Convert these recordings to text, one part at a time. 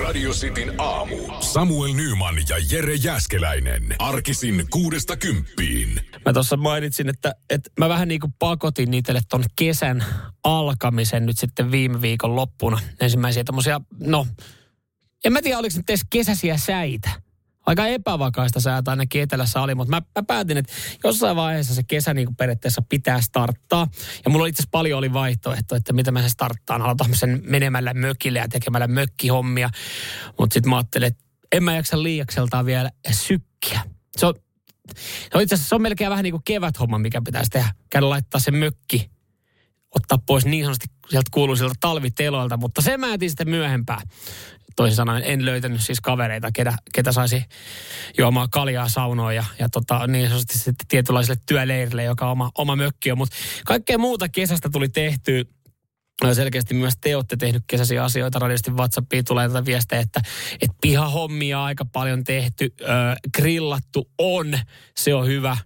Radio Cityn aamu. Samuel Nyman ja Jere Jäskeläinen. Arkisin kuudesta kymppiin. Mä tuossa mainitsin, että, että mä vähän niin kuin pakotin itselle ton kesän alkamisen nyt sitten viime viikon loppuna. Ensimmäisiä tämmöisiä, no, en mä tiedä oliko nyt edes kesäisiä säitä aika epävakaista säätä ainakin etelässä oli, mutta mä, mä päätin, että jossain vaiheessa se kesä niin periaatteessa pitää starttaa. Ja mulla itse asiassa paljon oli vaihtoehto, että mitä mä se starttaan. Aloitan sen menemällä mökille ja tekemällä mökkihommia. Mutta sitten mä ajattelin, että en mä jaksa liiakseltaan vielä sykkiä. Se on, no itse asiassa se on melkein vähän niin kuin keväthomma, mikä pitäisi tehdä. Käydä laittaa se mökki, ottaa pois niin sanotusti sieltä kuuluisilta talviteloilta, mutta se mä sitten myöhempään toisin sanoen en löytänyt siis kavereita, ketä, ketä saisi juomaan kaljaa saunoa ja, ja tota, niin sanotusti sitten tietynlaiselle työleirille, joka oma, oma mökki on. Mutta kaikkea muuta kesästä tuli tehty selkeästi myös te olette tehnyt kesäisiä asioita. Radiosti WhatsAppiin tulee tätä viestejä, että, että pihahommia aika paljon tehty. Ö, grillattu on, se on hyvä.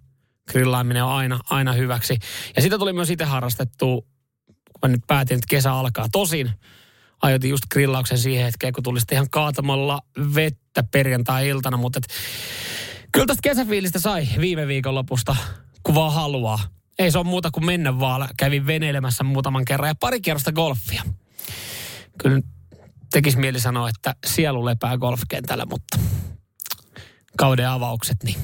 Grillaaminen on aina, aina hyväksi. Ja sitä tuli myös itse harrastettu, kun mä nyt päätin, että kesä alkaa. Tosin ajoitin just grillauksen siihen hetkeen, kun tuli ihan kaatamalla vettä perjantai-iltana, mutta et, kyllä tästä kesäfiilistä sai viime viikon lopusta, kun vaan haluaa. Ei se ole muuta kuin mennä vaan. Kävin veneilemässä muutaman kerran ja pari kierrosta golfia. Kyllä tekisi mieli sanoa, että sielu lepää golfkentällä, mutta kauden avaukset, niin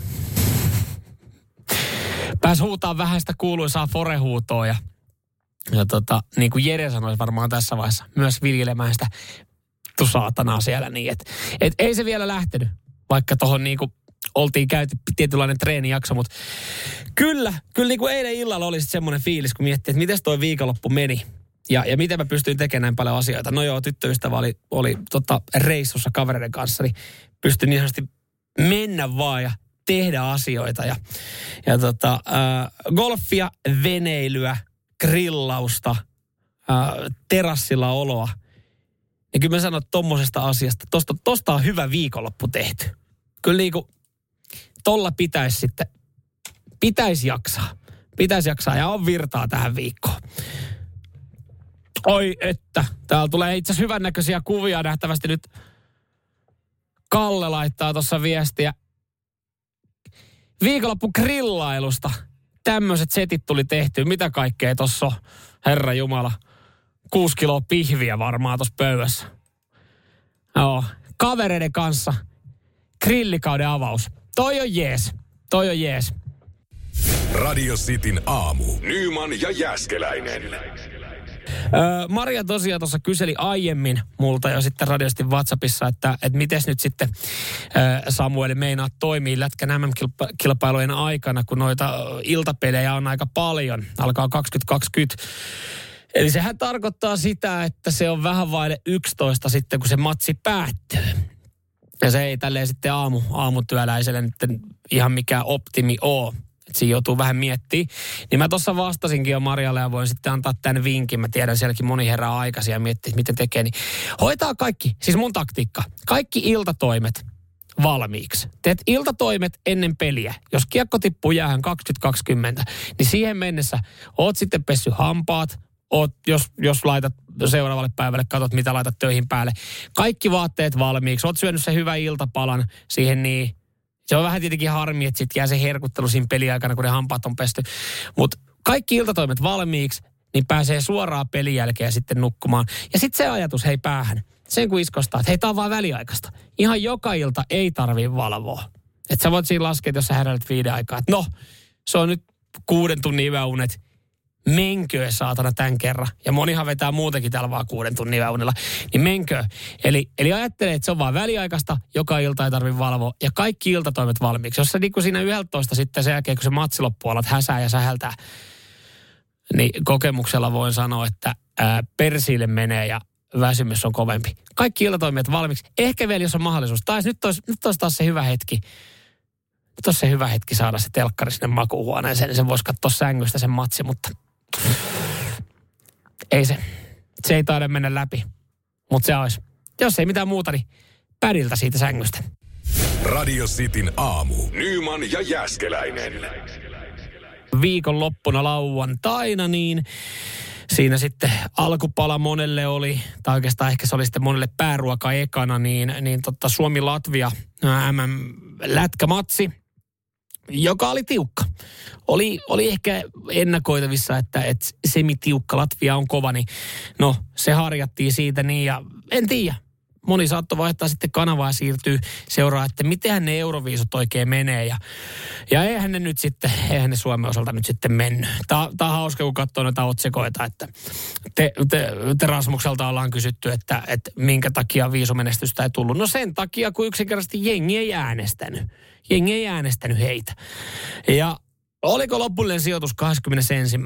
pääs huutaa vähän sitä kuuluisaa forehuutoa ja ja tota, niin kuin Jere sanoi varmaan tässä vaiheessa, myös viljelemään sitä saatanaa siellä niin, että et ei se vielä lähtenyt, vaikka tuohon niin kuin oltiin käyty tietynlainen treenijakso, mutta kyllä, kyllä niin kuin eilen illalla oli semmoinen fiilis, kun miettii, että miten toi viikonloppu meni. Ja, ja miten mä pystyin tekemään näin paljon asioita. No joo, tyttöystävä oli, oli tota, reissussa kavereiden kanssa, niin pystyin niin sanotusti mennä vaan ja tehdä asioita. Ja, ja tota, äh, golfia, veneilyä, grillausta, ää, terassilla oloa. Ja kyllä mä sanon, että tommosesta asiasta, tosta, tosta on hyvä viikonloppu tehty. Kyllä niinku, tolla pitäisi sitten, pitäisi jaksaa. Pitäisi jaksaa ja on virtaa tähän viikkoon. Oi että, täällä tulee itse asiassa hyvännäköisiä kuvia nähtävästi nyt. Kalle laittaa tuossa viestiä viikonloppu grillailusta tämmöiset setit tuli tehty. Mitä kaikkea tuossa herra Jumala. Kuusi kiloa pihviä varmaan tuossa pöydässä. Joo, kavereiden kanssa grillikauden avaus. Toi on jees. Toi on jees. Radio Cityn aamu. Nyman ja Jäskeläinen. Maria tosiaan tuossa kyseli aiemmin multa jo sitten radiosti WhatsAppissa, että, että miten nyt sitten Samueli meinaa toimii Lätkän MM-kilpailujen aikana, kun noita iltapelejä on aika paljon. Alkaa 2020. Eli sehän tarkoittaa sitä, että se on vähän vaille 11 sitten, kun se matsi päättyy. Ja se ei tälleen sitten aamu, aamutyöläiselle nyt ihan mikään optimi ole että siinä joutuu vähän miettimään. Niin mä tuossa vastasinkin jo Marjalle ja voin sitten antaa tämän vinkin. Mä tiedän sielläkin moni herää aikaisin ja miettii, miten tekee. Niin hoitaa kaikki, siis mun taktiikka, kaikki iltatoimet valmiiksi. Teet iltatoimet ennen peliä. Jos kiekko tippuu jäähän 2020, niin siihen mennessä oot sitten pessy hampaat, oot, jos, jos laitat seuraavalle päivälle, katsot mitä laitat töihin päälle. Kaikki vaatteet valmiiksi. Oot syönyt se hyvä iltapalan siihen niin se on vähän tietenkin harmi, että sitten jää se herkuttelu siinä peliaikana, kun ne hampaat on pesty. Mutta kaikki iltatoimet valmiiksi, niin pääsee suoraan pelin jälkeen sitten nukkumaan. Ja sitten se ajatus, hei päähän, sen kun iskostaa, että hei, tämä on vaan väliaikaista. Ihan joka ilta ei tarvi valvoa. Että sä voit siinä laskea, jos sä heräilet viiden aikaa, että no, se on nyt kuuden tunnin yöunet, menkö saatana tämän kerran. Ja monihan vetää muutenkin täällä vaan kuuden tunnin yöunilla. Niin menkö. Eli, eli ajattelee, että se on vaan väliaikaista, joka ilta ei tarvitse valvoa. Ja kaikki iltatoimet valmiiksi. Jos sä niin kuin siinä 11 sitten sen jälkeen, kun se matsi loppuu, alat häsää ja sähältää, niin kokemuksella voin sanoa, että ää, persiille menee ja väsymys on kovempi. Kaikki iltatoimet valmiiksi. Ehkä vielä, jos on mahdollisuus. Tai nyt olisi, nyt olisi taas se hyvä hetki Tuossa se hyvä hetki saada se telkkari sinne makuuhuoneeseen, niin sen voisi katsoa sängystä sen matsi, mutta ei se, se ei taida mennä läpi. Mutta se olisi, jos ei mitään muuta, niin pädiltä siitä sängystä. Radio Cityn aamu. Nyman ja Jäskeläinen. Viikonloppuna lauantaina, niin siinä sitten alkupala monelle oli, tai oikeastaan ehkä se oli sitten monelle pääruoka ekana, niin, niin totta Suomi-Latvia MM-lätkämatsi, joka oli tiukka. Oli, oli ehkä ennakoitavissa, että, että semitiukka Latvia on kova, niin no se harjattiin siitä niin ja en tiedä moni saattoi vaihtaa sitten kanavaa ja siirtyy seuraa, että miten ne euroviisut oikein menee. Ja, ja eihän ne nyt sitten, eihän ne Suomen osalta nyt sitten mennyt. Tämä, on hauska, kun katsoo näitä otsikoita, että te, te, te Rasmukselta ollaan kysytty, että, että minkä takia viisumenestystä ei tullut. No sen takia, kun yksinkertaisesti jengi ei äänestänyt. Jengi ei äänestänyt heitä. Ja oliko lopullinen sijoitus 21.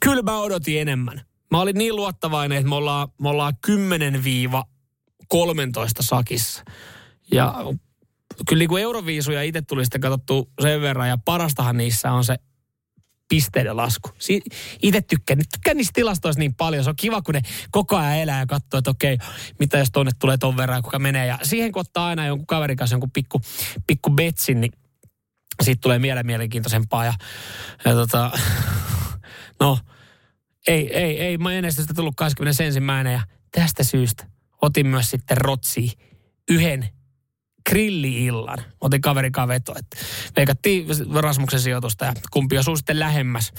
Kyllä mä odotin enemmän mä olin niin luottavainen, että me ollaan, me ollaan 10-13 sakissa. Ja kyllä niin kuin Euroviisuja itse tuli sitten katsottu sen verran, ja parastahan niissä on se pisteiden lasku. Si- itse tykkään, tykkään niistä tilastoista niin paljon. Se on kiva, kun ne koko ajan elää ja katsoo, että okei, mitä jos tonne tulee ton verran, kuka menee. Ja siihen kun ottaa aina jonkun kaverin kanssa jonkun pikku, pikku betsin, niin siitä tulee mieleen mielenkiintoisempaa. Ja, ja tota, no, ei, ei, ei menestystä tullut 21. ja tästä syystä otin myös sitten Rotsi yhden grilli-illan. Otin kaverikaan veto, että veikattiin Rasmuksen sijoitusta ja kumpi osuu sitten lähemmäs,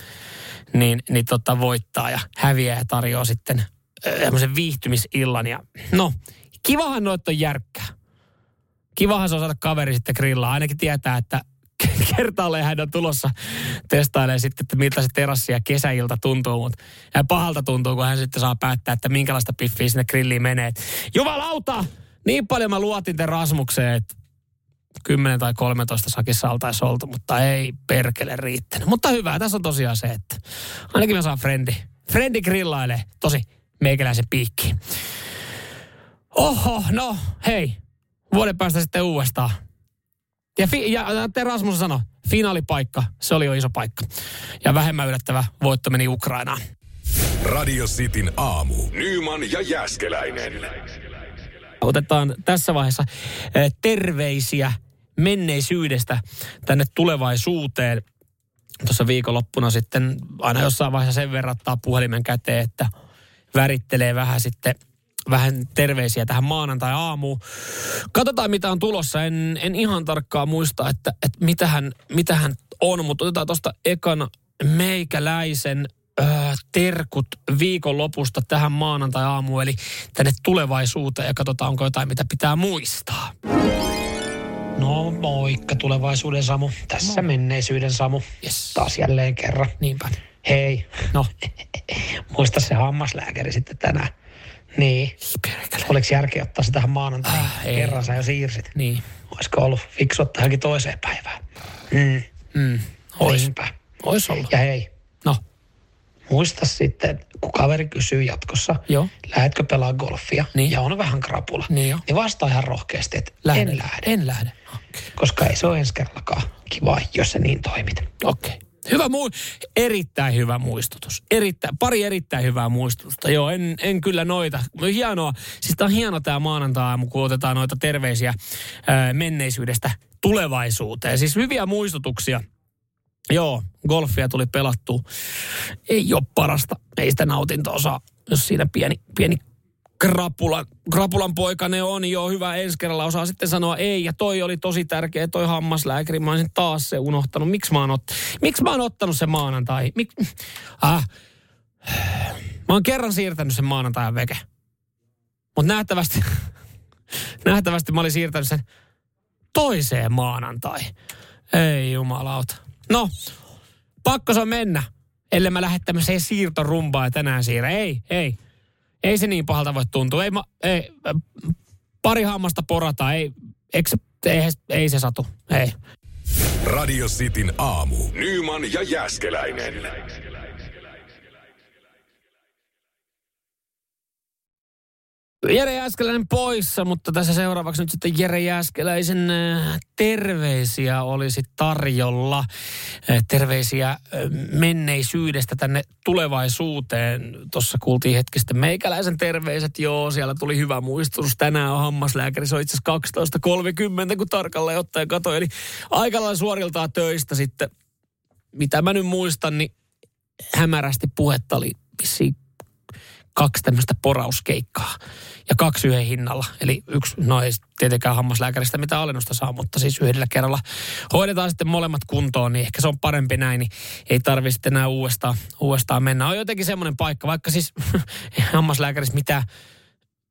niin, niin tota voittaa ja häviää ja tarjoaa sitten tämmöisen viihtymisillan. Ja no, kivahan noit on järkkää. Kivahan se on saada kaveri sitten grillaa. Ainakin tietää, että kertaalleen hän on tulossa testailemaan sitten, että miltä se terassi ja kesäilta tuntuu. Mutta ja pahalta tuntuu, kun hän sitten saa päättää, että minkälaista piffiä sinne grilliin menee. Jumalauta! Niin paljon mä luotin te Rasmukseen, että 10 tai 13 sakissa oltaisiin oltu, mutta ei perkele riittänyt. Mutta hyvä, tässä on tosiaan se, että ainakin mä saan frendi. Frendi grillailee tosi meikäläisen piikkiin. Oho, no hei, vuoden päästä sitten uudestaan. Ja, fi, ja te Rasmus sanoi, finaalipaikka, se oli jo iso paikka. Ja vähemmän yllättävä voitto meni Ukrainaan. Radio Cityn aamu. Nyman ja Jäskeläinen. Otetaan tässä vaiheessa eh, terveisiä menneisyydestä tänne tulevaisuuteen. Tuossa viikonloppuna sitten aina jossain vaiheessa sen verran puhelimen käteen, että värittelee vähän sitten – vähän terveisiä tähän maanantai-aamuun. Katsotaan, mitä on tulossa. En, en ihan tarkkaan muista, että, että mitähän, mitähän on, mutta otetaan tuosta ekana meikäläisen äh, terkut viikonlopusta tähän maanantai-aamuun, eli tänne tulevaisuuteen ja katsotaan, onko jotain, mitä pitää muistaa. No moikka tulevaisuuden Samu. Tässä no. menneisyyden Samu. Yes. Taas jälleen kerran. Niinpä. Hei. No. Muista se hammaslääkäri sitten tänään. Niin. Perkele. Oliko järkeä ottaa sitä tähän maanantaihin? Ah, Kerran sä jo siirsit. Niin. Olisiko ollut fiksu ottaa johonkin toiseen päivään? Mm. Mm. Ois. Niinpä. Ois ollut. Ja hei. No. Muista sitten, kun kaveri kysyy jatkossa, Joo. lähetkö pelaa golfia niin. ja on vähän krapula, niin, jo. niin vastaa ihan rohkeasti, että lähden. en lähde. En lähde. Okay. Koska ei se ole ensi kerrallakaan kiva, jos se niin toimit. Okei. Okay. Hyvä mu- erittäin hyvä muistutus. Erittäin, pari erittäin hyvää muistutusta. Joo, en, en kyllä noita. Hienoa. Siis tämä on hieno tämä maanantai kun otetaan noita terveisiä ää, menneisyydestä tulevaisuuteen. Siis hyviä muistutuksia. Joo, golfia tuli pelattua. Ei ole parasta. Ei sitä nautintoa saa, jos siinä pieni, pieni krapulan, krapulan poikane on jo hyvä ensi kerralla, osaa sitten sanoa ei. Ja toi oli tosi tärkeä, toi hammaslääkäri, mä olisin taas se unohtanut. Miksi mä ot, miksi mä oon ottanut sen maanantai? Mik, ah. Mä oon kerran siirtänyt sen maanantai veke. Mutta nähtävästi, nähtävästi mä olin siirtänyt sen toiseen maanantai. Ei jumalauta. No, pakko se on mennä, ellei mä lähde tämmöiseen siirtorumbaan tänään siirrä. Ei, ei. Ei se niin pahalta voi tuntua. Ei, ma, ei, pari hammasta porata, ei, eikö, ei, ei se satu, ei. Radio Cityn aamu. Nyman ja Jäskeläinen. Jere Jääskeläinen poissa, mutta tässä seuraavaksi nyt sitten Jere Jääskeläisen äh, terveisiä olisi tarjolla. Äh, terveisiä äh, menneisyydestä tänne tulevaisuuteen. Tuossa kuultiin hetki sitten meikäläisen terveiset. Joo, siellä tuli hyvä muistutus. Tänään on hammaslääkäri. Se on itse asiassa 12.30, kun tarkalleen ottaja katoi. Eli aika lailla töistä sitten. Mitä mä nyt muistan, niin hämärästi puhetta oli vissiin kaksi tämmöistä porauskeikkaa ja kaksi yhden hinnalla. Eli yksi, no ei tietenkään hammaslääkäristä mitä alennusta saa, mutta siis yhdellä kerralla hoidetaan sitten molemmat kuntoon, niin ehkä se on parempi näin, niin ei tarvitse sitten enää uudestaan, uudestaan mennä. On jotenkin semmoinen paikka, vaikka siis hammaslääkärissä mitään,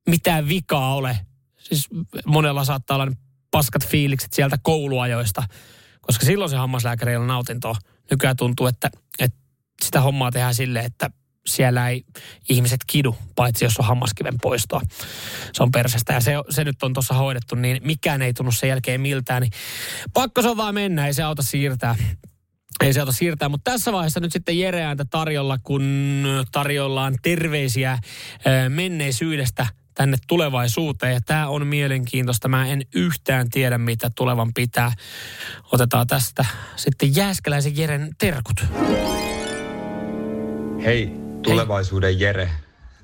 mitään vikaa ole. Siis monella saattaa olla paskat fiilikset sieltä kouluajoista, koska silloin se hammaslääkäri ole nautintoa. Nykyään tuntuu, että, että sitä hommaa tehdään silleen, että siellä ei ihmiset kidu, paitsi jos on hammaskiven poistoa. Se on persestä ja se, se nyt on tuossa hoidettu, niin mikään ei tunnu sen jälkeen miltään. Niin pakko se on vaan mennä, ei se auta siirtää. Ei se auta siirtää, mutta tässä vaiheessa nyt sitten Jereääntä tarjolla, kun tarjollaan terveisiä menneisyydestä tänne tulevaisuuteen. Ja tämä on mielenkiintoista. Mä en yhtään tiedä, mitä tulevan pitää. Otetaan tästä sitten Jääskeläisen Jeren terkut. Hei, tulevaisuuden Jere,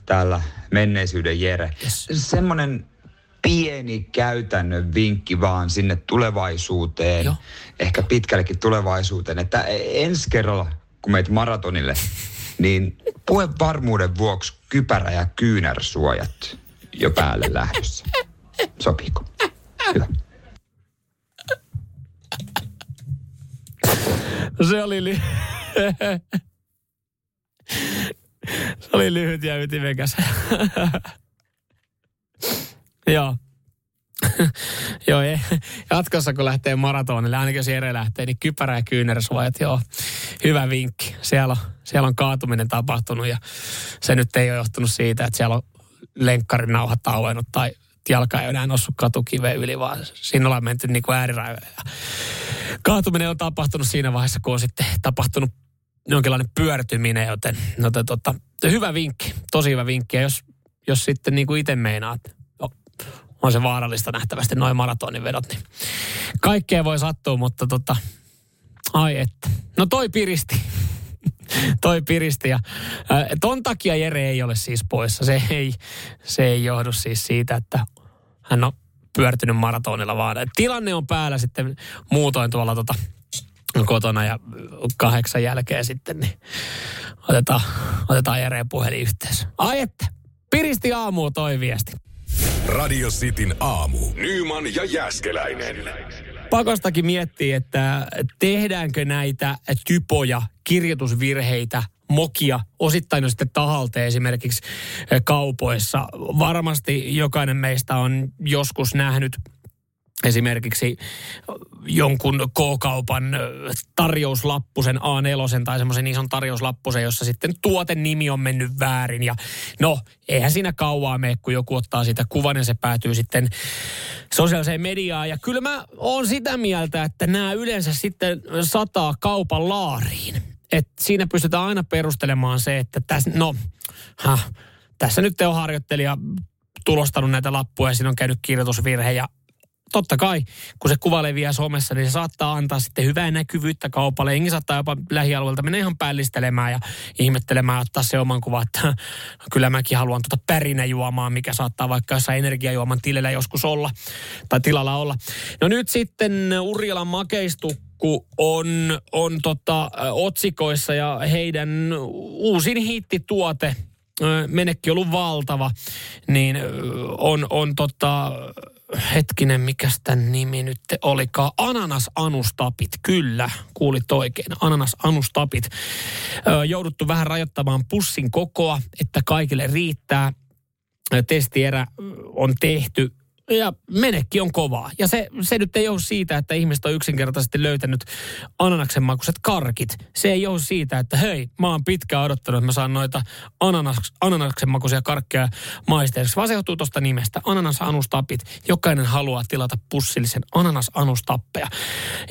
täällä menneisyyden Jere. Yes. Semmoinen pieni käytännön vinkki vaan sinne tulevaisuuteen, Joo. ehkä pitkällekin tulevaisuuteen, että ensi kerralla, kun meet maratonille, niin pue varmuuden vuoksi kypärä ja kyynärsuojat jo päälle lähdössä. Sopiiko? Hyvä. Se oli li- Se oli lyhyt ja ytimekäs. Joo. joo, ei. jatkossa kun lähtee maratonille, ainakin jos Jere lähtee, niin kypärä ja kyynärsuojat, joo. Hyvä vinkki. Siellä on, siellä on kaatuminen tapahtunut ja se nyt ei ole johtunut siitä, että siellä on lenkkarin nauhat tai jalka ei enää noussut katukiveen yli, vaan siinä ollaan menty niin kuin. Kaatuminen on tapahtunut siinä vaiheessa, kun on sitten tapahtunut jonkinlainen pyörtyminen, joten, joten tota, hyvä vinkki, tosi hyvä vinkki. Ja jos, jos sitten niin kuin itse meinaat, no, on se vaarallista nähtävästi noin maratonin vedot, niin kaikkea voi sattua, mutta tota, ai että. No toi piristi. toi piristi ja äh, ton takia Jere ei ole siis poissa. Se ei, se ei johdu siis siitä, että hän on pyörtynyt maratonilla, vaan tilanne on päällä sitten muutoin tuolla tota, kotona ja kahdeksan jälkeen sitten, niin otetaan, otetaan Jereen puhelinyhteys. Ai että, piristi aamu toi viesti. Radio Cityn aamu. Nyman ja Jäskeläinen. Pakostakin miettii, että tehdäänkö näitä typoja, kirjoitusvirheitä, mokia, osittain jo sitten tahalteen esimerkiksi kaupoissa. Varmasti jokainen meistä on joskus nähnyt esimerkiksi jonkun K-kaupan tarjouslappusen A4 tai semmoisen ison tarjouslappusen, jossa sitten tuoten nimi on mennyt väärin. Ja no, eihän siinä kauaa mene, kun joku ottaa siitä kuvan ja se päätyy sitten sosiaaliseen mediaan. Ja kyllä mä oon sitä mieltä, että nämä yleensä sitten sataa kaupan laariin. Et siinä pystytään aina perustelemaan se, että tässä, no, ha, tässä nyt on harjoittelija tulostanut näitä lappuja ja siinä on käynyt kirjoitusvirhe ja totta kai, kun se kuva leviää somessa, niin se saattaa antaa sitten hyvää näkyvyyttä kaupalle. Jengi saattaa jopa lähialueelta mennä ihan pällistelemään ja ihmettelemään, ottaa se oman kuvan, että kyllä mäkin haluan tuota pärinäjuomaa, mikä saattaa vaikka jossain energiajuoman tilillä joskus olla tai tilalla olla. No nyt sitten Urjalan makeistukku on, on tota, otsikoissa ja heidän uusin hittituote, menekki ollut valtava, niin on, on tota, hetkinen, mikä tämän nimi nyt olikaan? Ananas anustapit, kyllä, kuulit oikein. Ananas anustapit. Jouduttu vähän rajoittamaan pussin kokoa, että kaikille riittää. Testierä on tehty ja menekki on kovaa. Ja se, se nyt ei johdu siitä, että ihmiset on yksinkertaisesti löytänyt ananaksen makuiset karkit. Se ei johdu siitä, että hei, mä oon pitkään odottanut, että mä saan noita ananas, ananaksen makuisia karkkeja maisteeksi. Vaan se johtuu tuosta nimestä, ananasanustapit. Jokainen haluaa tilata pussillisen ananasanustappeja.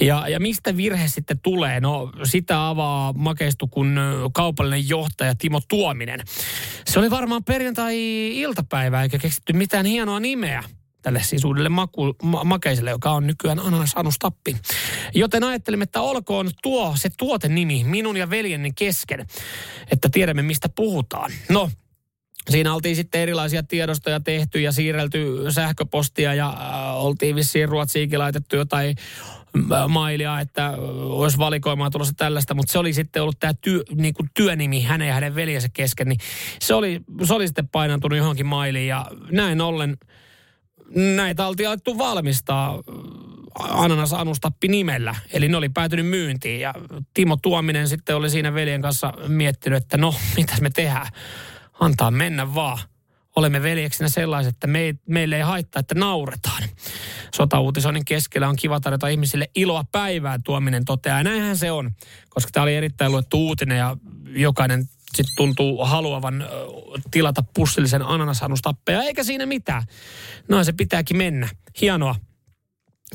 Ja, ja mistä virhe sitten tulee? No sitä avaa makeistukun kaupallinen johtaja Timo Tuominen. Se oli varmaan perjantai-iltapäivä eikä keksitty mitään hienoa nimeä tälle siis uudelle maku, ma, makeiselle, joka on nykyään ananas anustappi. Joten ajattelimme, että olkoon tuo se tuotenimi minun ja veljeni kesken, että tiedämme mistä puhutaan. No, Siinä oltiin sitten erilaisia tiedostoja tehty ja siirrelty sähköpostia ja äh, oltiin vissiin Ruotsiinkin laitettu jotain äh, mailia, että olisi valikoimaa tulossa tällaista, mutta se oli sitten ollut tämä työ, niin kuin työnimi hänen ja hänen veljensä kesken, niin se oli, se oli sitten painantunut johonkin mailiin ja näin ollen – näitä oltiin alettu valmistaa äh, ananas anustappi nimellä. Eli ne oli päätynyt myyntiin ja Timo Tuominen sitten oli siinä veljen kanssa miettinyt, että no, mitäs me tehdään. Antaa mennä vaan. Olemme veljeksinä sellaiset, että me, meille ei haittaa, että nauretaan. Sotauutisoinnin keskellä on kiva tarjota ihmisille iloa päivään, Tuominen toteaa. Ja näinhän se on, koska tämä oli erittäin luettu uutinen ja jokainen sitten tuntuu haluavan tilata pussillisen ananasanustappeja, eikä siinä mitään. No se pitääkin mennä. Hienoa.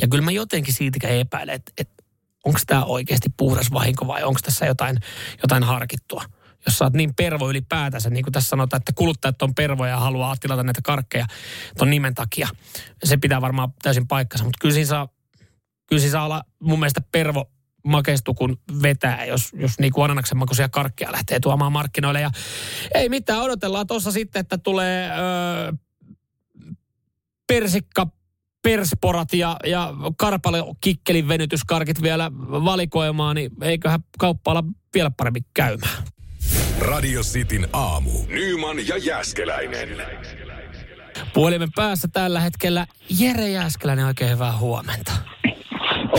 Ja kyllä mä jotenkin siitäkään epäilen, että, että onko tämä oikeasti puhdas vahinko vai onko tässä jotain, jotain harkittua. Jos sä oot niin pervo ylipäätänsä, niin kuin tässä sanotaan, että kuluttajat on pervoja ja haluaa tilata näitä karkkeja ton nimen takia. Se pitää varmaan täysin paikkansa, mutta kyllä siinä saa, kyllä siinä saa olla mun mielestä pervo makeistukun vetää, jos, jos niin kuin ananaksen makuisia karkkeja lähtee tuomaan markkinoille. Ja ei mitään, odotellaan tuossa sitten, että tulee öö, persikka persporat ja, ja karpale kikkelin venytyskarkit vielä valikoimaan, niin eiköhän kauppa olla vielä paremmin käymään. Radio Cityn aamu. Nyman ja Jäskeläinen. Puhelimen päässä tällä hetkellä Jere Jääskeläinen, oikein hyvää huomenta.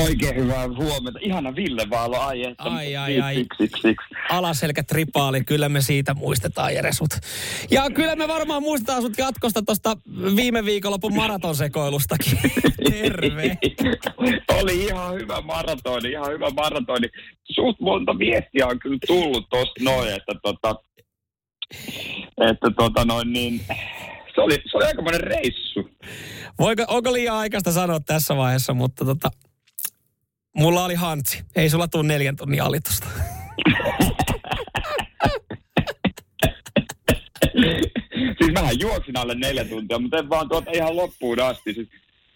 Oikein hyvää huomenta. Ihana Ville Vaalo, ai että. Ai, ai, ai. Siksi, siksi, siksi. Alaselkä tripaali, kyllä me siitä muistetaan Jere sut. Ja kyllä me varmaan muistetaan sut jatkosta tuosta viime viikonlopun maratonsekoilustakin. Terve. Oli ihan hyvä maratoni, ihan hyvä maratoni. Suht monta viestiä on kyllä tullut tosta noin, että tota, että tota noin niin, se oli, se oli aikamoinen reissu. Voiko, onko liian aikaista sanoa tässä vaiheessa, mutta tota, Mulla oli hantsi. Ei sulla tuu neljän tunnin alitusta. siis mähän juoksin alle neljä tuntia, mutta en vaan tuota ihan loppuun asti. Siis,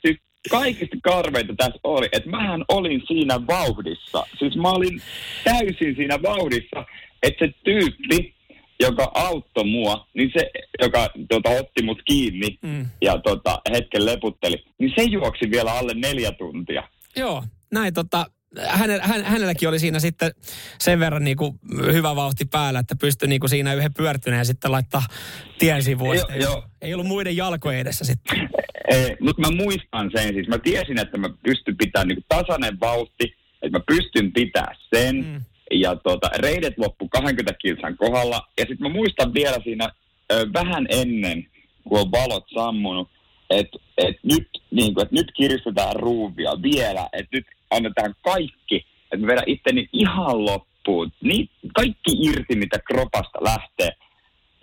siis kaikista karveinta tässä oli, että mähän olin siinä vauhdissa. Siis mä olin täysin siinä vauhdissa, että se tyyppi, joka auttoi mua, niin se, joka tota, otti mut kiinni mm. ja tota, hetken leputteli, niin se juoksi vielä alle neljä tuntia. Joo, näin tota, hänel, hän, hänelläkin oli siinä sitten sen verran niin kuin hyvä vauhti päällä, että pystyi niin kuin siinä yhden pyörtyneen ja sitten laittaa tien sivuun. Jo, jo. Ei ollut muiden jalkojen edessä sitten. Ei, mutta mä muistan sen siis. Mä tiesin, että mä pystyn pitämään niin tasainen vauhti, että mä pystyn pitämään sen. Mm. Ja tota, reidet loppu 20 kilsan kohdalla. Ja sitten mä muistan vielä siinä ö, vähän ennen, kun on valot sammunut, että et nyt, niin kuin, et nyt kiristetään ruuvia vielä, että nyt annetaan kaikki, että mä vedän itteni ihan loppuun. Niin, kaikki irti, mitä kropasta lähtee.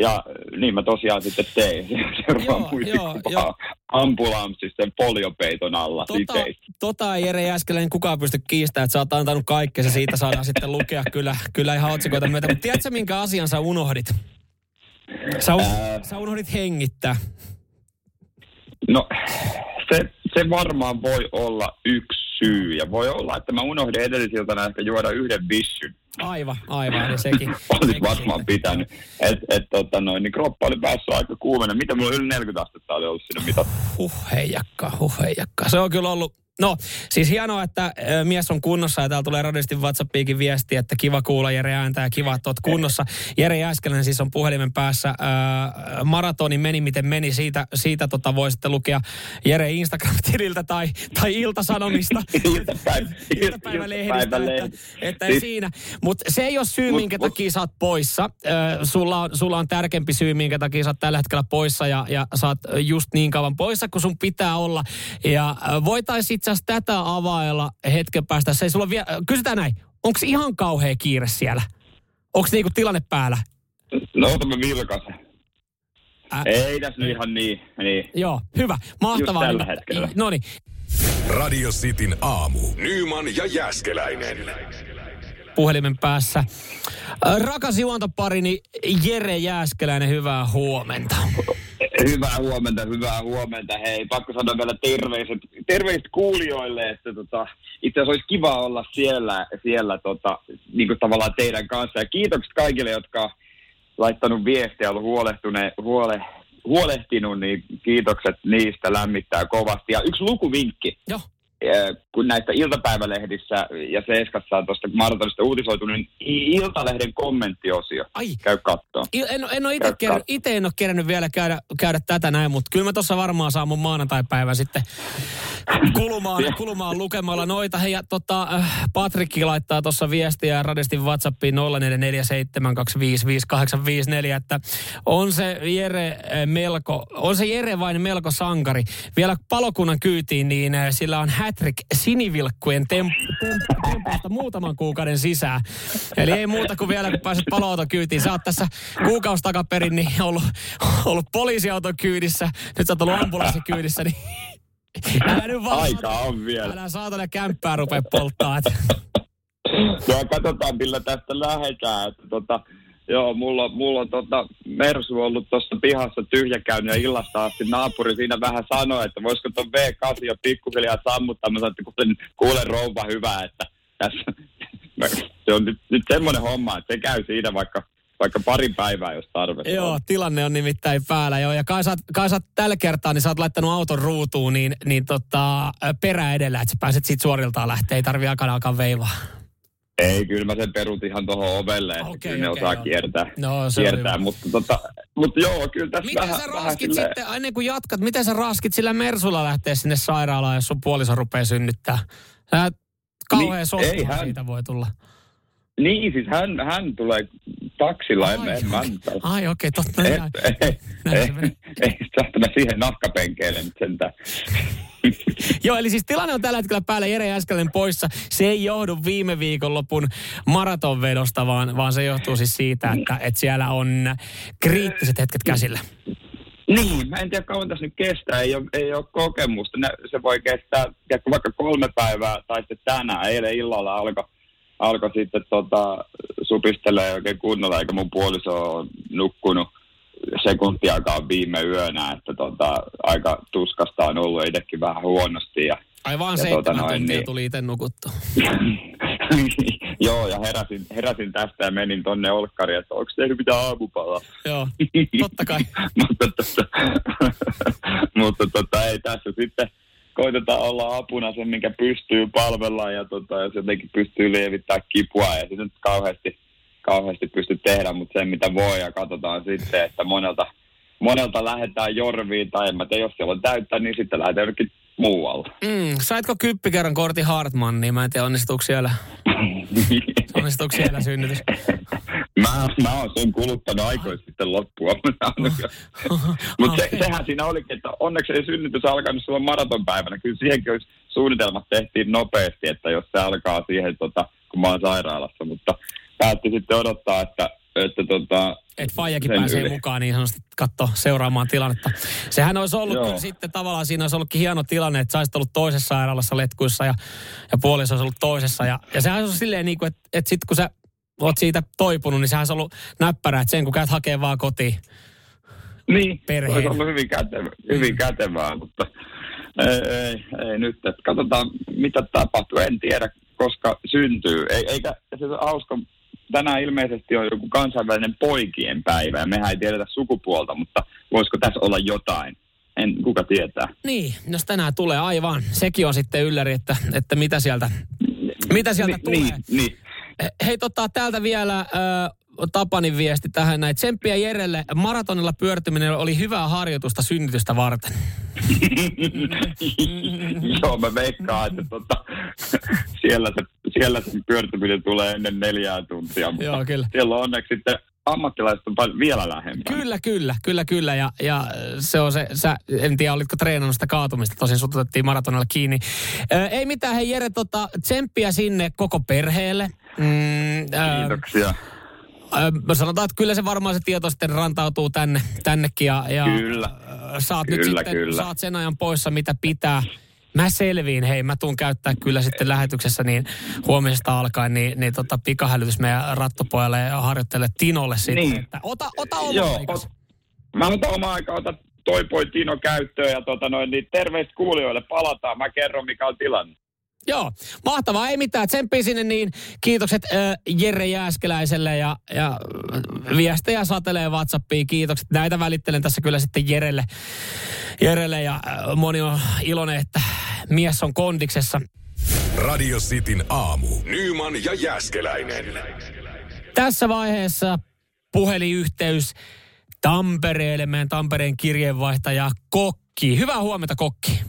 Ja niin mä tosiaan sitten tein. Seuraava joo, joo, ambulanssissa sen poliopeiton alla tota, tota ei Jere Jääskeläinen kukaan pysty kiistämään, että sä oot antanut kaikkea, siitä saadaan sitten lukea kyllä, kyllä ihan otsikoita myötä. Mutta tiedätkö, minkä asian sä unohdit? Sä, un, Ää... sä unohdit hengittää. No, se, se varmaan voi olla yksi syy. Ja voi olla, että mä unohdin edellisiltana ehkä juoda yhden vissyn. Aivan, aivan, eli sekin. Olisi sekin varmaan pitänyt. Et, et, tota noin, niin kroppa oli päässyt aika kuumena. Mitä mulla yli 40 astetta oli ollut siinä mitä? Huh heijakka, huh heijakka. Se on kyllä ollut, No, siis hienoa, että äh, mies on kunnossa ja täällä tulee radistin WhatsAppiikin viesti, että kiva kuulla Jere ääntä ja kiva, että oot kunnossa. Jere Jääskeläinen siis on puhelimen päässä. Äh, maratoni meni miten meni. Siitä, siitä tota voisitte lukea Jere Instagram-tililtä tai, tai Ilta-Sanomista. Iltapäivä- Iltapäivälehdistä, että, että ei Siis- siinä. Mutta se ei ole syy, minkä takia sä oot poissa. Ö, sulla, on, sulla on tärkeämpi syy, minkä takia sä oot tällä hetkellä poissa ja, ja sä oot just niin kauan poissa, kun sun pitää olla. Ja voitaisiin itse asiassa tätä availla hetken päästä. Se ei sulla vielä, kysytään näin, onko ihan kauhea kiire siellä? Onko niinku tilanne päällä? No otamme vilkaisen. Ä- Ei tässä nyt ihan niin. niin. Joo, hyvä. Mahtavaa. tällä hetkellä. No niin, Radio Cityn aamu. Nyman ja Jäskeläinen. puhelimen päässä. Ö, Rakas juontoparini Jere Jääskeläinen, hyvää huomenta. Hyvää huomenta, hyvää huomenta. Hei, pakko sanoa vielä terveiset, terveiset kuulijoille, että tota, itse asiassa olisi kiva olla siellä, siellä tota, niin kuin tavallaan teidän kanssa. Ja kiitokset kaikille, jotka on laittanut viestiä, ollut huole, huolehtinut, niin kiitokset niistä lämmittää kovasti. Ja yksi lukuvinkki. Joo. Kun näistä iltapäivälehdissä ja Seiskassa on tuosta maratonista uutisoitu, niin Iltalehden kommenttiosio. Ai. Käy kattoon. En, en ole itse kat- ite en ole kerännyt vielä käydä, käydä tätä näin, mutta kyllä mä tuossa varmaan saan mun maanantai-päivän sitten kulumaan, kulumaan lukemalla noita. Hei, ja tota, äh, Patrikki laittaa tuossa viestiä radistin WhatsAppiin 0447255854, että on se Jere äh, melko, on se Jere vain melko sankari. Vielä palokunnan kyytiin, niin äh, sillä on hätrik sinivilkkujen temp- temp- tempusta muutaman kuukauden sisään. Eli ei muuta kuin vielä, kun pääset paloauton kyytiin. Sä oot tässä kuukausi takaperin niin ollut, ollut poliisiauton kyydissä. Nyt sä oot ollut ambulanssin kyydissä, niin älä nyt vaan Aika on vielä. Älä saatana kämppää rupea polttaa. Joo, katsotaan millä tästä lähdetään. Että tota, joo, mulla, mulla on tota, Mersu ollut tuossa pihassa tyhjä käynyt ja illasta asti naapuri siinä vähän sanoi, että voisiko tuon V8 jo pikkuhiljaa sammuttaa. Mä sanoin, että kuule, kuule rouva hyvä, että tässä, se on nyt, nyt semmoinen homma, että se käy siinä vaikka, vaikka pari päivää, jos tarve Joo, on. tilanne on nimittäin päällä. Joo. Ja kai sä, kai sä tällä kertaa, niin sä oot laittanut auton ruutuun, niin, niin tota, perä edellä, että sä pääset siitä suoriltaan lähteä. Ei tarvi aikana alkaa veivaa. Ei, kyllä mä sen perut ihan tuohon ovelle, että Okei, kyllä ne okei, osaa joo. kiertää. No, se kiertää mutta, tota, mutta joo, kyllä tässä Miten vähän, sä vähän raskit silleen- sitten, ennen kuin jatkat, miten sä raskit sillä Mersulla lähteä sinne sairaalaan, jos sun puoliso rupeaa synnyttää? Sä kauhean Niin, ei niin, hän- siitä voi tulla. Niin, siis hän, hän tulee taksilla, en, Ai, en mä okei. antaa. Ai okei, okay, totta. Ei, näin. ei, Näin ei, se meni. ei saatana siihen nahkapenkeille nyt sentään. Joo, eli siis tilanne on tällä hetkellä päällä Jere Jääskeläinen poissa. Se ei johdu viime viikonlopun maratonvedosta, vaan, vaan se johtuu siis siitä, että, että siellä on kriittiset hetket käsillä. Niin, mä en tiedä kauan tässä nyt kestää, ei ole, ei ole kokemusta. Se voi kestää tiedätkö, vaikka kolme päivää tai sitten tänään. Eilen illalla alkoi alko sitten tota, supistelee oikein kunnolla, eikä mun puoliso on nukkunut sekuntiakaan viime yönä, että tota, aika tuskasta on ollut itsekin vähän huonosti. Ja, Ai vaan Ja seitsemän tota noin, tuntia niin. tuli itse nukuttu. Joo, ja heräsin, heräsin tästä ja menin tonne olkkariin, että onko tehnyt mitään aamupalaa. Joo, totta kai. mutta, tota, mutta tota, ei tässä sitten koitetaan olla apuna sen, minkä pystyy palvella ja tota, jos jotenkin pystyy lievittämään kipua ja sitä nyt kauheasti, kauheasti pysty tehdä, mutta sen mitä voi ja katsotaan sitten, että monelta, monelta lähdetään jorviin tai en mä tiedä, jos siellä on täyttä, niin sitten lähdetään jonnekin muualle. Mm, saitko kyppikerran kortin Hartman, niin mä en tiedä onnistuuko siellä, onnistuuko siellä synnytys. Mä, mä oon sen kuluttanut aikoin sitten loppua. Mutta se, sehän siinä olikin, että onneksi ei synnytys alkanut silloin maratonpäivänä. Kyllä siihenkin olisi suunnitelmat tehtiin nopeasti, että jos se alkaa siihen, tota, kun mä oon sairaalassa. Mutta päätti sitten odottaa, että, että tota, Että Faijakin sen pääsee yli. mukaan niin sanotusti katso seuraamaan tilannetta. Sehän olisi ollut Joo. kyllä sitten tavallaan, siinä olisi ollutkin hieno tilanne, että sä ollut toisessa sairaalassa letkuissa ja, ja puoliso olisi ollut toisessa. Ja, ja sehän olisi silleen niin kuin, että, että sitten kun sä oot siitä toipunut, niin sehän olisi ollut näppärä, että sen kun käyt hakee vaan kotiin. Niin, Perheen. olisi ollut hyvin, kätevä, hyvin kätevää, mutta ei, ei, ei nyt. Että katsotaan, mitä tapahtuu. En tiedä, koska syntyy. Ei, eikä se on hauska. Tänään ilmeisesti on joku kansainvälinen poikien päivä ja mehän ei tiedetä sukupuolta, mutta voisiko tässä olla jotain? en, kuka tietää. Niin, jos tänään tulee aivan. Sekin on sitten ylläri, että, että mitä sieltä, mitä sieltä Ni, tulee. niin, niin. Hei tota, täältä vielä äh, Tapanin viesti tähän näin. Tsemppiä Jerelle. Maratonilla pyörtyminen oli hyvää harjoitusta synnytystä varten. Joo, mä veikkaan, että tota, siellä, se, siellä se pyörtyminen tulee ennen neljää tuntia. Mutta Joo, kyllä. Siellä on onneksi sitten ammattilaiset on paljon vielä lähempää. Kyllä, kyllä, kyllä, kyllä. Ja, ja se on se, sä, en tiedä, olitko treenannut sitä kaatumista, tosin sut otettiin maratonilla kiinni. Ö, ei mitään, hei Jere, tota, tsemppiä sinne koko perheelle. Mm, ö, Kiitoksia. Ö, sanotaan, että kyllä se varmaan se tieto sitten rantautuu tänne, tännekin ja, ja Kyllä. saat nyt Kyllä, sitten, kyllä. saat sen ajan poissa mitä pitää. Mä selviin, hei, mä tuun käyttää kyllä sitten lähetyksessä niin huomisesta alkaen niin, niin tota pikahälytys meidän rattopojalle ja harjoittele Tinolle sitten. Niin. Että ota, ota oma Joo, aikas. ot, mä otan oma aika, ota toi poi Tino käyttöön ja tota noin, niin terveistä kuulijoille palataan. Mä kerron mikä on tilanne. Joo, mahtavaa, ei mitään. Tsemppiä sinne niin. Kiitokset äh, Jere Jääskeläiselle ja, ja viestejä satelee Whatsappiin. Kiitokset. Näitä välittelen tässä kyllä sitten Jerelle. Jerelle ja äh, moni on iloinen, että mies on kondiksessa. Radio Cityn aamu. Nyman ja Jäskeläinen. Tässä vaiheessa puhelinyhteys Tampereelle, meidän Tampereen kirjeenvaihtaja Kokki. Hyvää huomenta Kokki.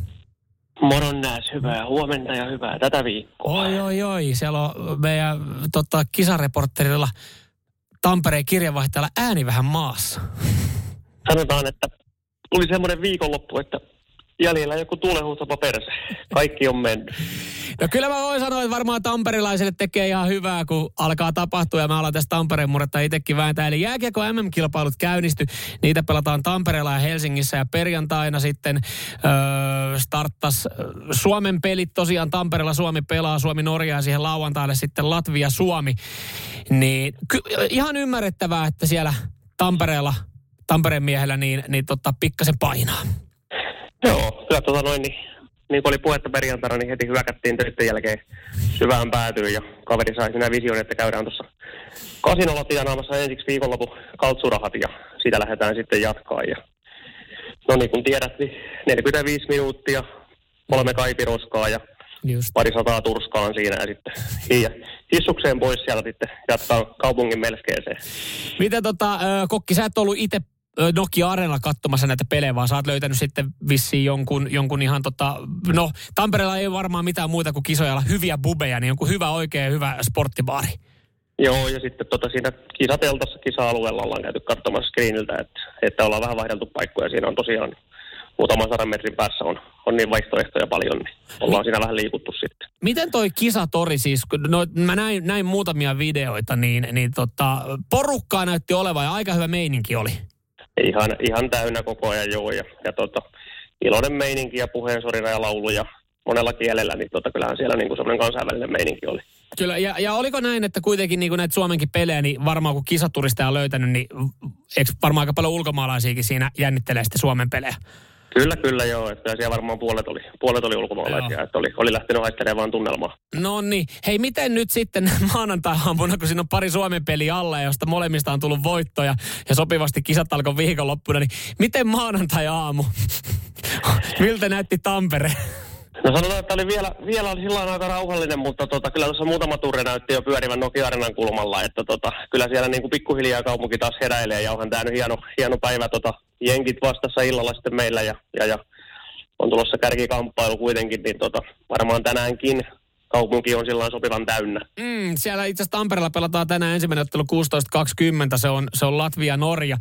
Moron nääs, hyvää huomenta ja hyvää tätä viikkoa. Oi, oi, oi. Siellä on meidän tota, kisareporterilla Tampereen kirjeenvaihtajalla ääni vähän maassa. Sanotaan, että tuli semmoinen viikonloppu, että jäljellä joku tuulenhuutapa perse. Kaikki on mennyt. No kyllä mä voin sanoa, että varmaan tamperilaisille tekee ihan hyvää, kun alkaa tapahtua ja mä alan tästä Tampereen murretta itsekin vääntää. Eli jääkiekko MM-kilpailut käynnisty. Niitä pelataan Tampereella ja Helsingissä ja perjantaina sitten öö, starttas Suomen pelit. Tosiaan Tampereella Suomi pelaa, Suomi Norja ja siihen lauantaille sitten Latvia Suomi. Niin ky- ihan ymmärrettävää, että siellä Tampereella, Tampereen miehellä niin, niin tota, pikkasen painaa. Joo, kyllä tota noin, niin, niin kuin oli puhetta perjantaina, niin heti hyökättiin töiden jälkeen syvään päätyyn ja kaveri sai siinä vision, että käydään tuossa kasinolla tienaamassa ensiksi viikonlopun kaltsurahat ja sitä lähdetään sitten jatkaa. Ja, no niin kuin tiedät, niin 45 minuuttia, kolme kaipiroskaa ja Just. pari sataa turskaan siinä ja sitten hi- hissukseen pois siellä sitten jatkaa kaupungin melskeeseen. Miten tota, Kokki, sä et ollut itse Nokia Areenalla katsomassa näitä pelejä, vaan sä oot löytänyt sitten vissiin jonkun, jonkun ihan tota, no Tampereella ei varmaan mitään muuta kuin kisoja, hyviä bubeja, niin jonkun hyvä, oikein hyvä sporttibaari. Joo, ja sitten tota siinä kisateltassa kisa-alueella ollaan käyty katsomassa screeniltä, että, että ollaan vähän vaihdeltu paikkoja. Siinä on tosiaan muutaman sadan metrin päässä on, on niin vaihtoehtoja paljon, niin ollaan siinä vähän liikuttu sitten. Miten toi kisatori siis, kun no, mä näin, näin muutamia videoita, niin, niin tota, porukkaa näytti olevan ja aika hyvä meininki oli. Ihan, ihan täynnä koko ajan joo, ja, ja tota, iloinen meininki ja puheensorina ja laulu ja monella kielellä, niin tota, kyllähän siellä niin semmoinen kansainvälinen meininki oli. Kyllä, ja, ja oliko näin, että kuitenkin niin näitä Suomenkin pelejä, niin varmaan kun kisaturisteja on löytänyt, niin eikö varmaan aika paljon ulkomaalaisiakin siinä jännittelee sitten Suomen pelejä? Kyllä, kyllä joo, että siellä varmaan puolet oli, puolet oli ulkomaalaisia, Joo. että oli, oli lähtenyt haistelemaan tunnelmaa. No niin. Hei, miten nyt sitten maanantai-aamuna, kun siinä on pari Suomen peliä alla, josta molemmista on tullut voittoja ja sopivasti kisat alkoi viikonloppuna, niin miten maanantai-aamu? Miltä näytti Tampere? No sanotaan, että oli vielä, vielä oli silloin aika rauhallinen, mutta tota, kyllä tuossa muutama turre näytti jo pyörivän Nokia Arenan kulmalla, että tota, kyllä siellä niin kuin pikkuhiljaa kaupunki taas heräilee ja onhan tämä nyt hieno, hieno päivä tota, jenkit vastassa illalla sitten meillä ja, ja, ja on tulossa kärkikamppailu kuitenkin, niin tota, varmaan tänäänkin kaupunki on sillä sopivan täynnä. Mm, siellä itse asiassa Tampereella pelataan tänään ensimmäinen ottelu 16.20. Se on, se on Latvia-Norja.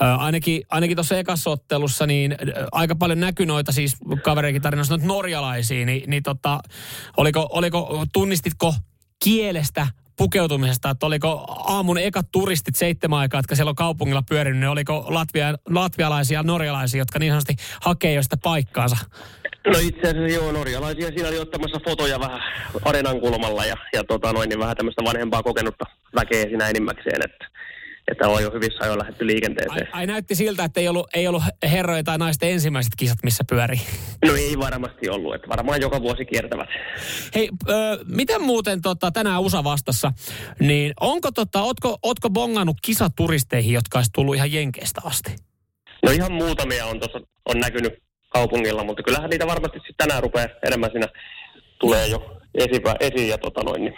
Ö, ainakin ainakin tuossa ekassa ottelussa niin ö, aika paljon näkyi noita siis kavereikin tarinassa noita norjalaisia. Niin, niin tota, oliko, oliko, tunnistitko kielestä pukeutumisesta, että oliko aamun ekat turistit seitsemän aikaa, jotka siellä on kaupungilla pyörinyt, niin oliko latvia, latvialaisia ja norjalaisia, jotka niin sanotusti hakee jo sitä paikkaansa? No itse asiassa joo, norjalaisia siinä oli ottamassa fotoja vähän arenan kulmalla ja, ja tota noin, niin vähän tämmöistä vanhempaa kokenutta väkeä siinä enimmäkseen, että, että on jo hyvissä ajoin lähdetty Ai, liikenteeseen. ai näytti siltä, että ei ollut, ei ollut herroja tai naisten ensimmäiset kisat, missä pyörii. No ei varmasti ollut, että varmaan joka vuosi kiertävät. Hei, ö, miten muuten tota, tänään USA vastassa, niin onko tota, otko, otko bongannut kisaturisteihin, jotka olisi tullut ihan Jenkeistä asti? No ihan muutamia on tuossa on näkynyt kaupungilla, mutta kyllähän niitä varmasti sitten tänään rupeaa enemmän siinä tulee jo esipä, esiin ja tota noin, niin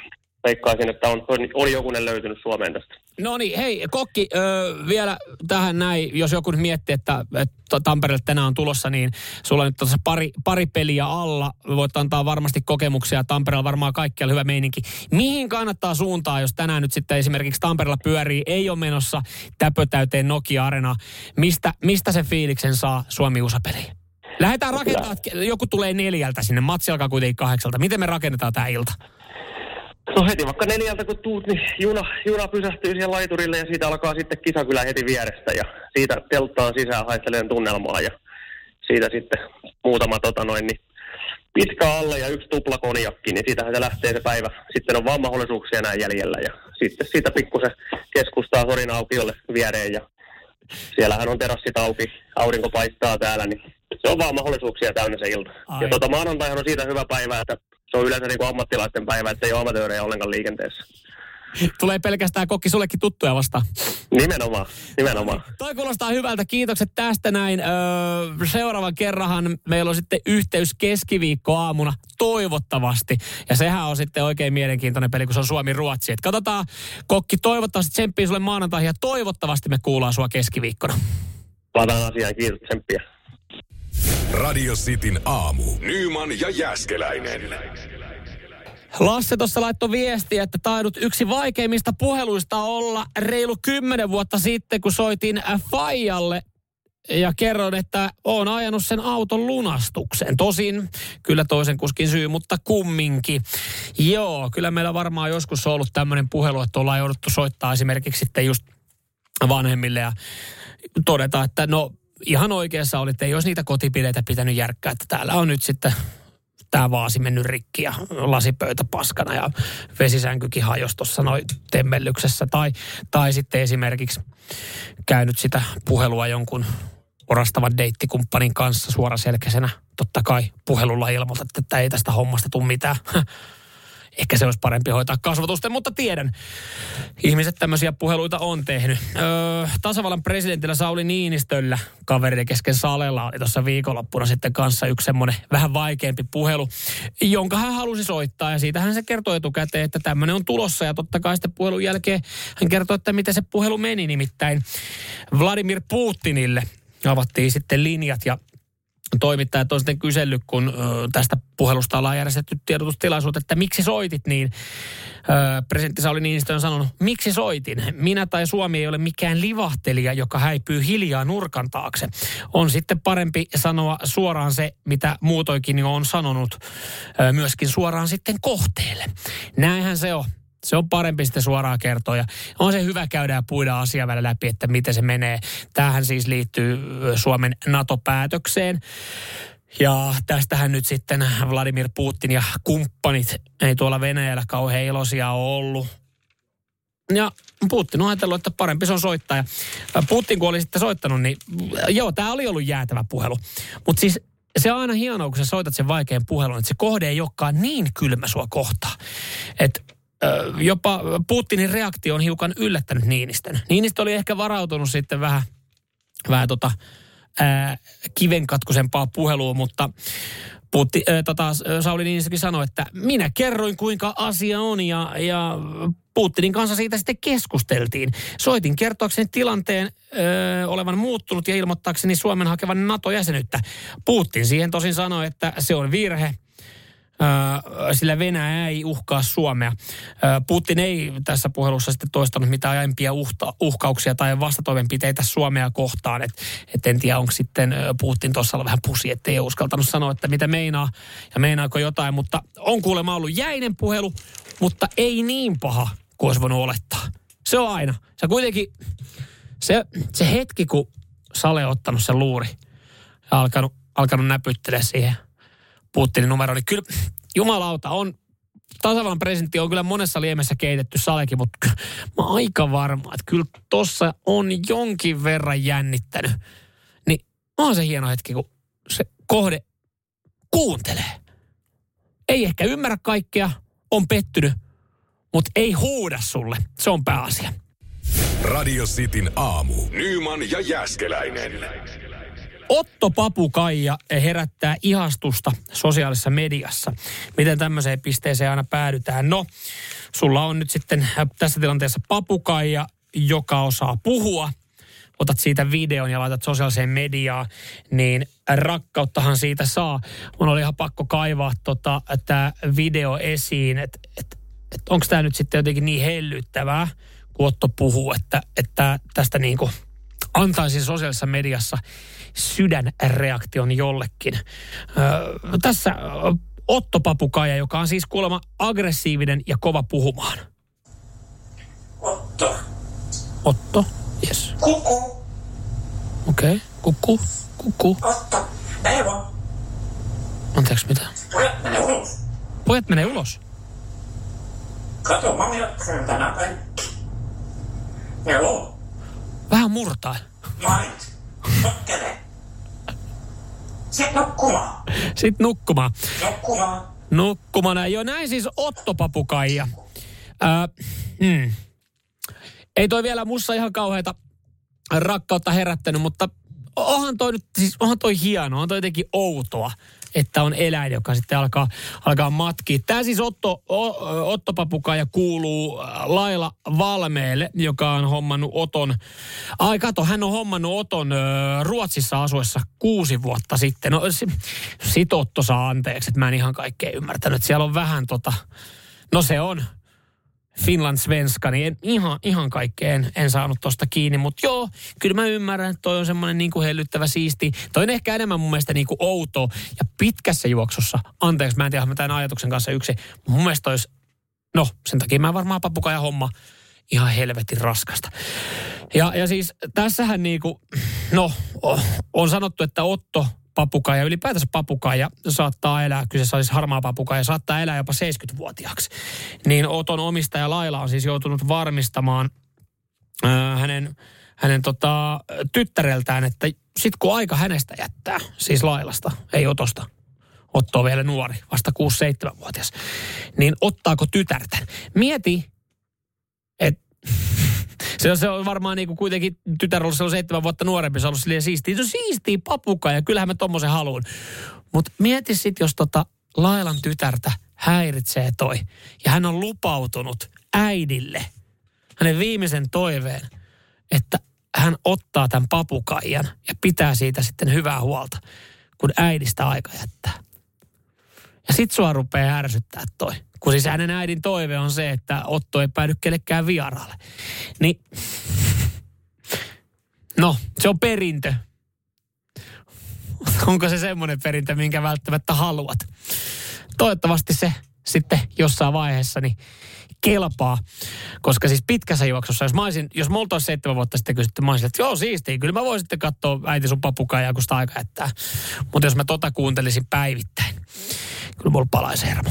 veikkaisin, että on, on, on jokunen löytynyt Suomeen tästä. No niin, hei Kokki, ö, vielä tähän näin, jos joku nyt miettii, että, että Tampereelle tänään on tulossa, niin sulla on nyt tuossa pari, pari peliä alla. Voit antaa varmasti kokemuksia. Tampereella varmaan kaikkialla hyvä meininki. Mihin kannattaa suuntaa, jos tänään nyt sitten esimerkiksi Tampereella pyörii, ei ole menossa täpötäyteen Nokia-arena. Mistä, mistä se fiiliksen saa Suomi-USA-peliin? Lähdetään rakentamaan, joku tulee neljältä sinne, matsi alkaa kuitenkin kahdeksalta. Miten me rakennetaan tämä ilta? No heti vaikka neljältä kun tuut, niin juna, juna pysähtyy siihen laiturille ja siitä alkaa sitten kisakylä heti vierestä ja siitä telttaan sisään haistelen tunnelmaa ja siitä sitten muutama tota noin, niin pitkä alle ja yksi tupla konjakki, niin siitähän se lähtee se päivä. Sitten on vaan mahdollisuuksia enää jäljellä ja sitten siitä pikkusen keskustaa Sorin aukiolle viereen ja siellähän on terassit auki, aurinko paistaa täällä, niin se on vaan mahdollisuuksia täynnä se ilta. Ai. Ja tota, maanantaihan on siitä hyvä päivä, että se on yleensä niin kuin ammattilaisten päivä, että ei ole amatöörejä ollenkaan liikenteessä. Tulee pelkästään kokki sullekin tuttuja vasta. Nimenomaan, nimenomaan. Toi kuulostaa hyvältä. Kiitokset tästä näin. Öö, seuraavan kerrahan meillä on sitten yhteys keskiviikko aamuna toivottavasti. Ja sehän on sitten oikein mielenkiintoinen peli, kun se on Suomi-Ruotsi. Et katsotaan, kokki toivottavasti tsemppii sulle maanantaihin ja toivottavasti me kuullaan sua keskiviikkona. Palataan asiaan, kiitos tsemppiä. Radio Cityn aamu. Nyman ja Jäskeläinen. Lasse tuossa laittoi viestiä, että taidut yksi vaikeimmista puheluista olla reilu kymmenen vuotta sitten, kun soitin Fajalle ja kerron, että oon ajanut sen auton lunastukseen. Tosin kyllä toisen kuskin syy, mutta kumminkin. Joo, kyllä meillä varmaan joskus on ollut tämmöinen puhelu, että ollaan jouduttu soittaa esimerkiksi sitten just vanhemmille ja todeta, että no ihan oikeassa oli, että ei olisi niitä kotipileitä pitänyt järkkää, että täällä on nyt sitten tämä vaasi mennyt rikki ja lasipöytä paskana ja vesisänkykin hajosi tuossa noin temmellyksessä. Tai, tai sitten esimerkiksi käynyt sitä puhelua jonkun orastavan deittikumppanin kanssa suoraselkäisenä. Totta kai puhelulla ilmoitat, että ei tästä hommasta tule mitään. ehkä se olisi parempi hoitaa kasvatusten, mutta tiedän. Ihmiset tämmöisiä puheluita on tehnyt. Öö, tasavallan presidentillä Sauli Niinistöllä kaveriden kesken salella oli tuossa viikonloppuna sitten kanssa yksi semmoinen vähän vaikeampi puhelu, jonka hän halusi soittaa. Ja siitä hän se kertoi etukäteen, että tämmöinen on tulossa. Ja totta kai sitten puhelun jälkeen hän kertoi, että miten se puhelu meni nimittäin Vladimir Putinille avattiin sitten linjat ja toimittajat on sitten kysellyt, kun tästä puhelusta ollaan järjestetty tiedotustilaisuus, että miksi soitit, niin presidentti Sauli Niinistö on sanonut, miksi soitin? Minä tai Suomi ei ole mikään livahtelija, joka häipyy hiljaa nurkan taakse. On sitten parempi sanoa suoraan se, mitä muutoinkin on sanonut, myöskin suoraan sitten kohteelle. Näinhän se on se on parempi sitten suoraan kertoa. Ja on se hyvä käydä ja puida asia välillä läpi, että miten se menee. Tämähän siis liittyy Suomen NATO-päätökseen. Ja tästähän nyt sitten Vladimir Putin ja kumppanit ei tuolla Venäjällä kauhean iloisia ollut. Ja Putin on ajatellut, että parempi se on soittaa. Ja Putin kun oli sitten soittanut, niin joo, tämä oli ollut jäätävä puhelu. Mutta siis se on aina hienoa, kun sä soitat sen vaikean puhelun, että se kohde ei olekaan niin kylmä sua kohtaa. Että jopa Putinin reaktio on hiukan yllättänyt Niinistön. Niinistö oli ehkä varautunut sitten vähän, vähän tota, ää, puhelua, mutta Putti, ää, tota, Sauli Niinistökin sanoi, että minä kerroin kuinka asia on ja, ja Putinin kanssa siitä sitten keskusteltiin. Soitin kertoakseni tilanteen ö, olevan muuttunut ja ilmoittaakseni Suomen hakevan NATO-jäsenyyttä. Putin siihen tosin sanoi, että se on virhe – sillä Venäjä ei uhkaa Suomea. Putin ei tässä puhelussa sitten toistanut mitään aiempia uhkauksia tai vastatoimenpiteitä Suomea kohtaan. Et, et en tiedä, onko sitten Putin tuossa vähän pusi, ettei ole uskaltanut sanoa, että mitä meinaa ja meinaako jotain. Mutta on kuulemma ollut jäinen puhelu, mutta ei niin paha kuin olisi voinut olettaa. Se on aina. Se kuitenkin, se, se hetki, kun Sale on ottanut sen luuri ja alkanut, alkanut näpyttelee siihen – Putinin numero, niin kyllä jumalauta on, tasavallan presidentti on kyllä monessa liemessä keitetty salekin, mutta mä oon aika varma, että kyllä tossa on jonkin verran jännittänyt. Niin on se hieno hetki, kun se kohde kuuntelee. Ei ehkä ymmärrä kaikkea, on pettynyt, mutta ei huuda sulle. Se on pääasia. Radio Cityn aamu. Nyman ja Jäskeläinen. Otto Papukaija herättää ihastusta sosiaalisessa mediassa. Miten tämmöiseen pisteeseen aina päädytään? No, sulla on nyt sitten tässä tilanteessa papukaija, joka osaa puhua. Otat siitä videon ja laitat sosiaaliseen mediaan, niin rakkauttahan siitä saa. Mun oli ihan pakko kaivaa tota, tämä video esiin, että et, et onko tämä nyt sitten jotenkin niin hellyttävää, kun Otto puhuu, että, että tästä niin kuin antaisi sosiaalisessa mediassa sydänreaktion jollekin. Öö, tässä Otto Papukaija, joka on siis kuulemma aggressiivinen ja kova puhumaan. Otto. Otto, yes. Kuku. Okei, okay. kukku, kukku. Otto. Eeva. Anteeksi, mitä? Pojat menee ulos. Pojat menee ulos. Kato, mami on tänä päin. Joo. Vähän murtaa. Mait. Sokkele. Sitten nukkumaan. Sitten nukkumaan. Nukkumaan. Nukkumaan. Joo, näin siis Otto Papukaija. Ää, hmm. Ei toi vielä mussa ihan kauheita rakkautta herättänyt, mutta onhan toi nyt, siis onhan toi hienoa, on toi jotenkin outoa, että on eläin, joka sitten alkaa, alkaa matkia. Tämä siis Otto, Otto Papukaija kuuluu Laila Valmeelle, joka on hommannut Oton, ai kato, hän on hommannut Oton ö, Ruotsissa asuessa kuusi vuotta sitten. No sit Otto saa anteeksi, että mä en ihan kaikkea ymmärtänyt. Siellä on vähän tota, no se on, Finland Svenska, niin en, ihan, ihan kaikkea en, saanut tosta kiinni. Mutta joo, kyllä mä ymmärrän, että toi on semmoinen niin hellyttävä siisti. Toi on ehkä enemmän mun mielestä niin kuin outo ja pitkässä juoksussa. Anteeksi, mä en tiedä, mä tämän ajatuksen kanssa yksi. Mun mielestä olisi, no sen takia mä varmaan papukaja homma ihan helvetin raskasta. Ja, ja siis tässähän niinku, no on sanottu, että Otto papukaija, ylipäätänsä papukaija saattaa elää, kyseessä olisi harmaa papukaija, saattaa elää jopa 70-vuotiaaksi. Niin Oton omistaja Laila on siis joutunut varmistamaan ää, hänen, hänen tota, tyttäreltään, että sit kun aika hänestä jättää, siis Lailasta, ei Otosta, Otto on vielä nuori, vasta 6-7-vuotias, niin ottaako tytärtä? Mieti, että se se on varmaan niin kuin kuitenkin tytär ollut silloin seitsemän vuotta nuorempi, se on ollut silleen siistiä. Se on siistiä papuka ja kyllähän mä tommosen haluun. Mutta mieti sitten, jos tota Lailan tytärtä häiritsee toi. Ja hän on lupautunut äidille hänen viimeisen toiveen, että hän ottaa tämän papukaijan ja pitää siitä sitten hyvää huolta, kun äidistä aika jättää. Ja sit sua rupeaa ärsyttää toi. Kun siis hänen äidin toive on se, että Otto ei päädy kellekään vieraalle. Niin, no, se on perintö. Onko se semmoinen perintö, minkä välttämättä haluat? Toivottavasti se sitten jossain vaiheessa niin kelpaa. Koska siis pitkässä juoksussa, jos mä olisin, jos multa olisi seitsemän vuotta sitten kysytty, mä olisin, että joo siistiä, kyllä mä voisin sitten katsoa äiti sun papukaijaa, kun sitä aika jättää. Mutta jos mä tota kuuntelisin päivittäin, kyllä mulla palaisi hermo.